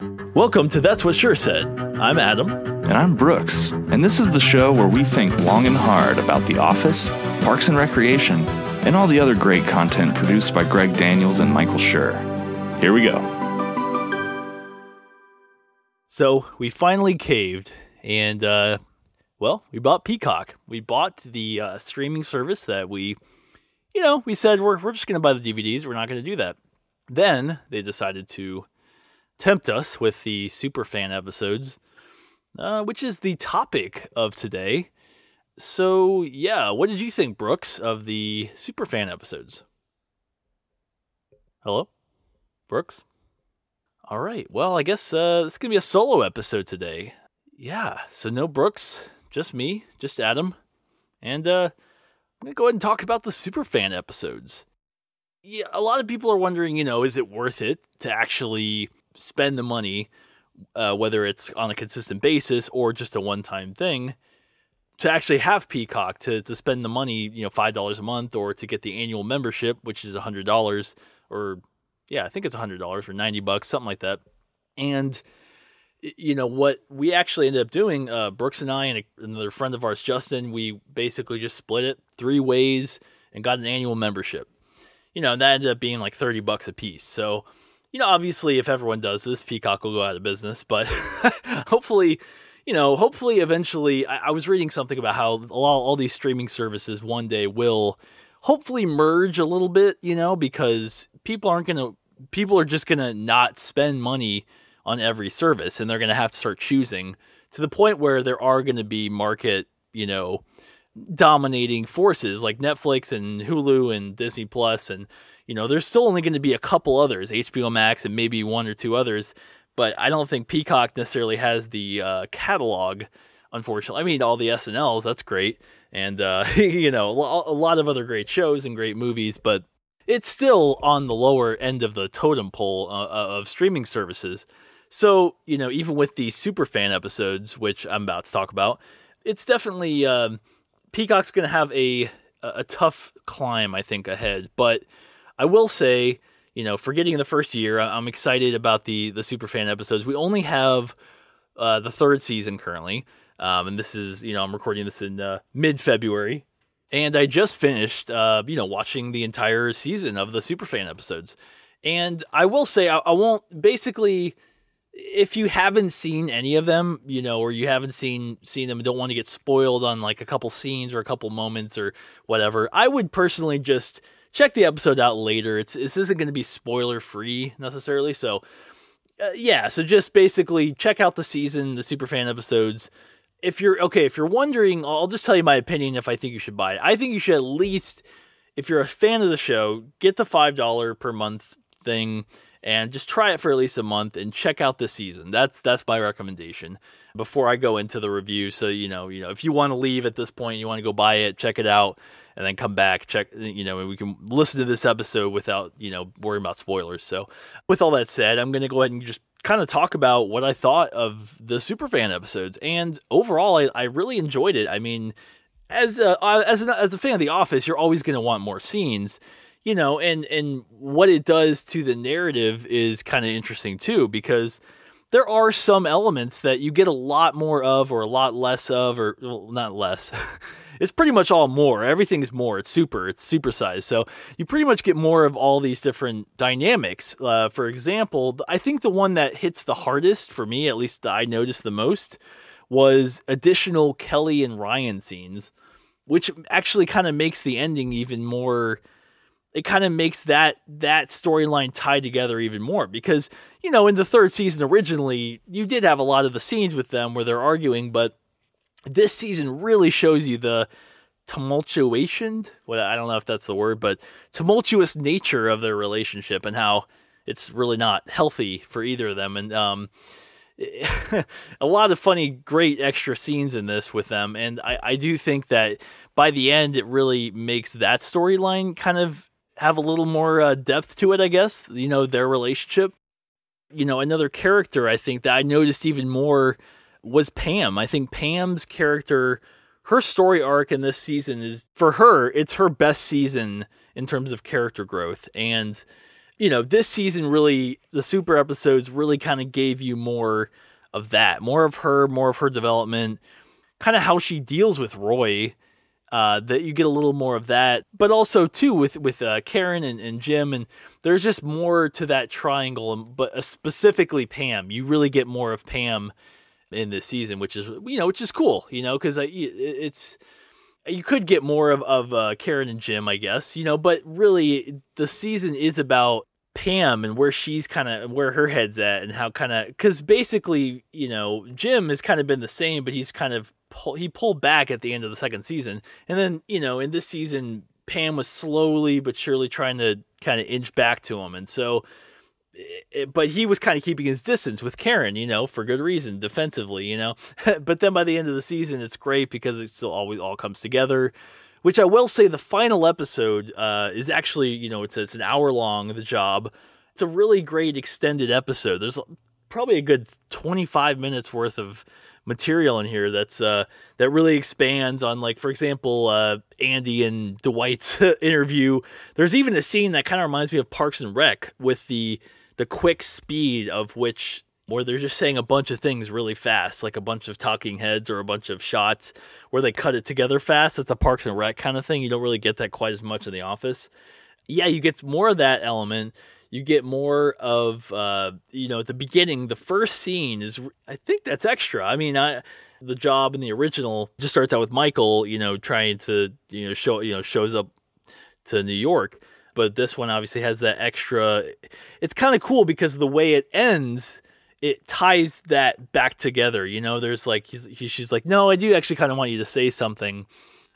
Welcome to That's What Schur Said. I'm Adam. And I'm Brooks, and this is the show where we think long and hard about The Office, Parks and Recreation, and all the other great content produced by Greg Daniels and Michael Schur. Here we go. So we finally caved, and uh, well, we bought Peacock. We bought the uh, streaming service that we, you know, we said we're we're just going to buy the DVDs. We're not going to do that. Then they decided to tempt us with the Superfan episodes, uh, which is the topic of today. So, yeah, what did you think, Brooks, of the Superfan episodes? Hello? Brooks? All right, well, I guess uh, it's going to be a solo episode today. Yeah, so no Brooks, just me, just Adam. And uh, I'm going to go ahead and talk about the Superfan episodes. Yeah, a lot of people are wondering, you know, is it worth it to actually spend the money, uh, whether it's on a consistent basis or just a one time thing, to actually have Peacock, to, to spend the money, you know, $5 a month or to get the annual membership, which is $100 or, yeah, I think it's $100 or 90 bucks, something like that. And, you know, what we actually ended up doing, uh, Brooks and I and another friend of ours, Justin, we basically just split it three ways and got an annual membership. You know, and that ended up being like 30 bucks a piece. So, you know, obviously, if everyone does this, Peacock will go out of business. But hopefully, you know, hopefully, eventually, I, I, was reading something about how all, all these streaming services one day will hopefully merge a little bit. You know, because people aren't going to, people are just going to not spend money on every service, and they're going to have to start choosing to the point where there are going to be market, you know, dominating forces like Netflix and Hulu and Disney Plus and you know, there's still only going to be a couple others, HBO Max and maybe one or two others, but I don't think Peacock necessarily has the uh, catalog. Unfortunately, I mean, all the SNLs, that's great, and uh, you know, a lot of other great shows and great movies, but it's still on the lower end of the totem pole uh, uh of streaming services. So, you know, even with the super fan episodes, which I'm about to talk about, it's definitely um, Peacock's going to have a a tough climb, I think, ahead. But I will say, you know, forgetting the first year, I'm excited about the the Superfan episodes. We only have uh, the third season currently, um, and this is, you know, I'm recording this in uh, mid February, and I just finished, uh, you know, watching the entire season of the Superfan episodes. And I will say, I, I won't basically if you haven't seen any of them, you know, or you haven't seen seen them, and don't want to get spoiled on like a couple scenes or a couple moments or whatever, I would personally just check the episode out later. It's this isn't going to be spoiler free necessarily, so uh, yeah. So just basically check out the season, the superfan episodes. If you're okay, if you're wondering, I'll just tell you my opinion. If I think you should buy it, I think you should at least, if you're a fan of the show, get the five dollar per month thing and just try it for at least a month and check out the season. That's that's my recommendation before I go into the review. So you know, you know, if you want to leave at this point, you want to go buy it, check it out and then come back, check, you know, and we can listen to this episode without, you know, worrying about spoilers. So, with all that said, I'm going to go ahead and just kind of talk about what I thought of the Superfan episodes. And overall, I, I really enjoyed it. I mean, as a, uh, as, as a fan of The Office, you're always going to want more scenes you know and and what it does to the narrative is kind of interesting too because there are some elements that you get a lot more of or a lot less of or well, not less it's pretty much all more. Everything's more. It's super. It's supersized. So you pretty much get more of all these different dynamics. Uh, for example, I think the one that hits the hardest for me, at least I noticed the most, was additional Kelly and Ryan scenes, which actually kind of makes the ending even more it kind of makes that that storyline tie together even more because you know in the third season originally you did have a lot of the scenes with them where they're arguing but this season really shows you the tumultuation. Well, I don't know if that's the word, but tumultuous nature of their relationship and how it's really not healthy for either of them. And um, a lot of funny, great extra scenes in this with them. And I, I do think that by the end, it really makes that storyline kind of have a little more uh, depth to it, I guess, you know, their relationship. You know, another character I think that I noticed even more was Pam. I think Pam's character, her story arc in this season is for her, it's her best season in terms of character growth. And you know, this season really, the super episodes really kind of gave you more of that, more of her, more of her development, kind of how she deals with Roy. Uh, that you get a little more of that, but also too with with uh, Karen and, and Jim, and there's just more to that triangle. But uh, specifically Pam, you really get more of Pam in this season, which is you know which is cool, you know, because it's you could get more of of uh, Karen and Jim, I guess, you know, but really the season is about Pam and where she's kind of where her head's at and how kind of because basically you know Jim has kind of been the same, but he's kind of pull, he pulled back at the end of the second season, and then you know in this season Pam was slowly but surely trying to kind of inch back to him, and so but he was kind of keeping his distance with Karen, you know, for good reason, defensively, you know. but then by the end of the season, it's great because it still always all comes together. Which I will say, the final episode uh, is actually, you know, it's it's an hour long. The job, it's a really great extended episode. There's probably a good 25 minutes worth of material in here that's uh that really expands on like for example uh Andy and Dwight's interview there's even a scene that kind of reminds me of Parks and Rec with the the quick speed of which where they're just saying a bunch of things really fast, like a bunch of talking heads or a bunch of shots where they cut it together fast. It's a Parks and Rec kind of thing. You don't really get that quite as much in The Office. Yeah, you get more of that element. You get more of, uh, you know, at the beginning, the first scene is, I think that's extra. I mean, I, the job in the original just starts out with Michael, you know, trying to, you know, show, you know, shows up to New York but this one obviously has that extra. It's kind of cool because the way it ends, it ties that back together. You know, there's like he, she's like, no, I do actually kind of want you to say something.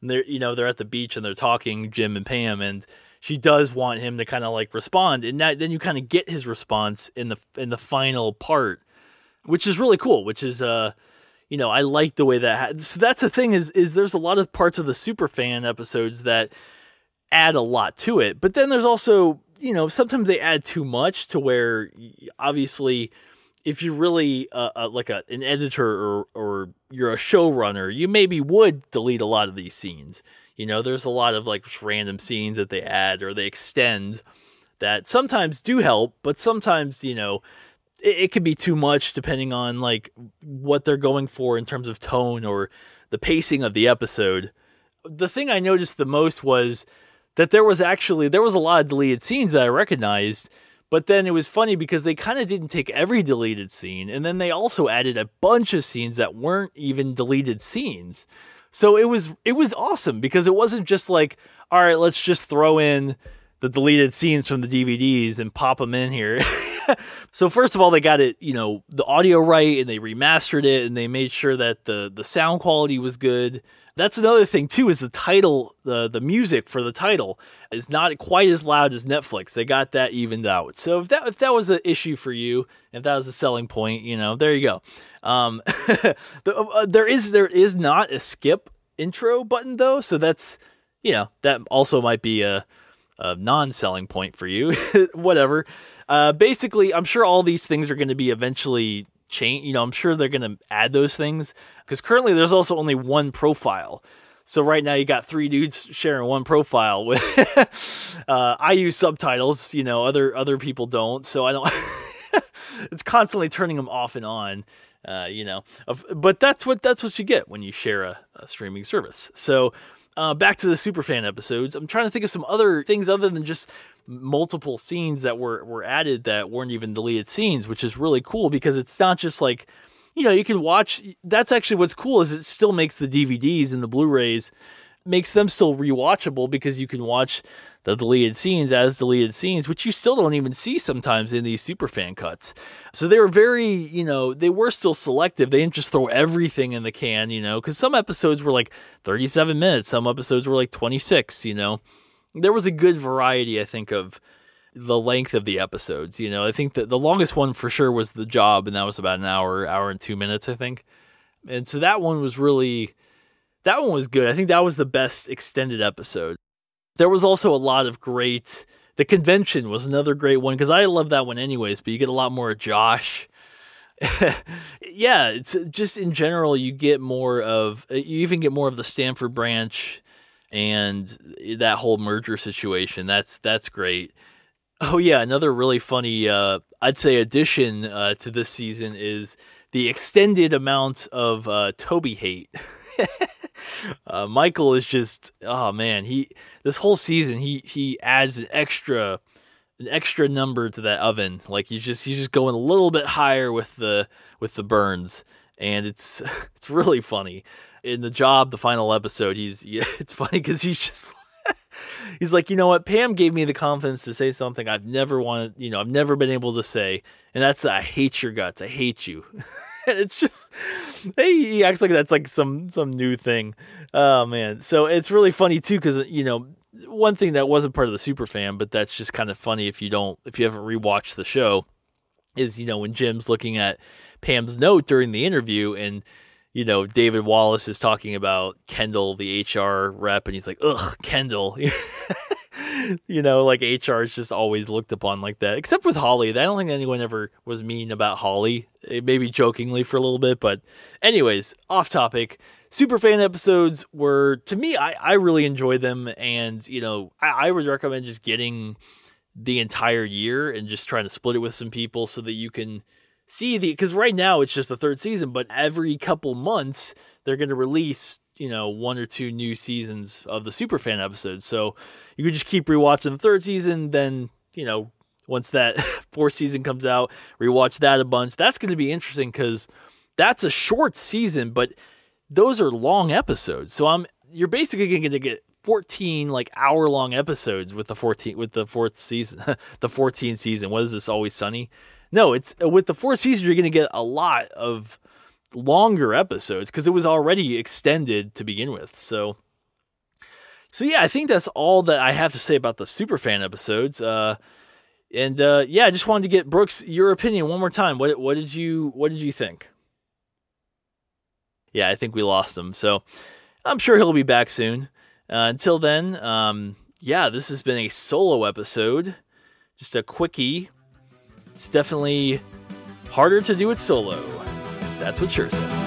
And they're you know they're at the beach and they're talking, Jim and Pam, and she does want him to kind of like respond, and that then you kind of get his response in the in the final part, which is really cool. Which is uh you know, I like the way that. So that's the thing is, is there's a lot of parts of the super fan episodes that add a lot to it. But then there's also, you know, sometimes they add too much to where obviously if you're really uh, uh, like a, an editor or, or you're a showrunner, you maybe would delete a lot of these scenes. You know, there's a lot of like random scenes that they add or they extend that sometimes do help, but sometimes, you know, it, it can be too much depending on like what they're going for in terms of tone or the pacing of the episode. The thing I noticed the most was that there was actually there was a lot of deleted scenes that I recognized, but then it was funny because they kind of didn't take every deleted scene, and then they also added a bunch of scenes that weren't even deleted scenes. So it was it was awesome because it wasn't just like, all right, let's just throw in the deleted scenes from the DVDs and pop them in here. so first of all, they got it, you know, the audio right and they remastered it and they made sure that the the sound quality was good. That's another thing too. Is the title the the music for the title is not quite as loud as Netflix. They got that evened out. So if that if that was an issue for you, if that was a selling point, you know, there you go. Um, the, uh, there is there is not a skip intro button though, so that's you know that also might be a, a non-selling point for you. Whatever. Uh, basically, I'm sure all these things are going to be eventually change. You know, I'm sure they're going to add those things because currently there's also only one profile. So right now you got three dudes sharing one profile with. uh, I use subtitles, you know, other other people don't, so I don't. it's constantly turning them off and on, uh, you know. But that's what that's what you get when you share a, a streaming service. So uh, back to the superfan episodes. I'm trying to think of some other things other than just multiple scenes that were were added that weren't even deleted scenes, which is really cool because it's not just like you know, you can watch that's actually what's cool is it still makes the DVDs and the Blu-rays makes them still rewatchable because you can watch the deleted scenes as deleted scenes, which you still don't even see sometimes in these super fan cuts. So they were very, you know, they were still selective. They didn't just throw everything in the can, you know, because some episodes were like 37 minutes, some episodes were like 26, you know there was a good variety, I think, of the length of the episodes. You know, I think that the longest one for sure was the job, and that was about an hour, hour and two minutes, I think. And so that one was really, that one was good. I think that was the best extended episode. There was also a lot of great. The convention was another great one because I love that one anyways. But you get a lot more Josh. yeah, it's just in general you get more of you even get more of the Stamford branch and that whole merger situation. That's that's great. Oh yeah, another really funny, uh, I'd say, addition uh, to this season is the extended amount of uh, Toby hate. uh, Michael is just, oh man, he this whole season he he adds an extra an extra number to that oven. Like he's just he's just going a little bit higher with the with the burns, and it's it's really funny. In the job, the final episode, he's yeah, it's funny because he's just he's like, you know what? Pam gave me the confidence to say something I've never wanted, you know, I've never been able to say, and that's I hate your guts. I hate you. and it's just he acts like that's like some some new thing. Oh man. So it's really funny too cuz you know, one thing that wasn't part of the super fan, but that's just kind of funny if you don't if you haven't rewatched the show is you know when Jim's looking at Pam's note during the interview and you know, David Wallace is talking about Kendall, the HR rep, and he's like, ugh, Kendall. you know, like HR is just always looked upon like that, except with Holly. I don't think anyone ever was mean about Holly, maybe jokingly for a little bit. But, anyways, off topic. Super fan episodes were, to me, I, I really enjoy them. And, you know, I, I would recommend just getting the entire year and just trying to split it with some people so that you can see the because right now it's just the third season, but every couple months they're going to release you know one or two new seasons of the superfan episodes. So you could just keep rewatching the third season, then you know once that fourth season comes out, rewatch that a bunch. That's going to be interesting because that's a short season, but those are long episodes. So I'm you're basically going to get 14 like hour long episodes with the 14 with the fourth season the 14 season what is this always sunny no, it's uh, with the fourth season you're going to get a lot of longer episodes because it was already extended to begin with. So so yeah, I think that's all that I have to say about the superfan episodes. Uh, and uh, yeah, I just wanted to get Brooks your opinion one more time. What what did you what did you think? Yeah, I think we lost him. So I'm sure he'll be back soon. Uh, until then, um, yeah, this has been a solo episode, just a quickie it's definitely harder to do it solo. That's what Cher said.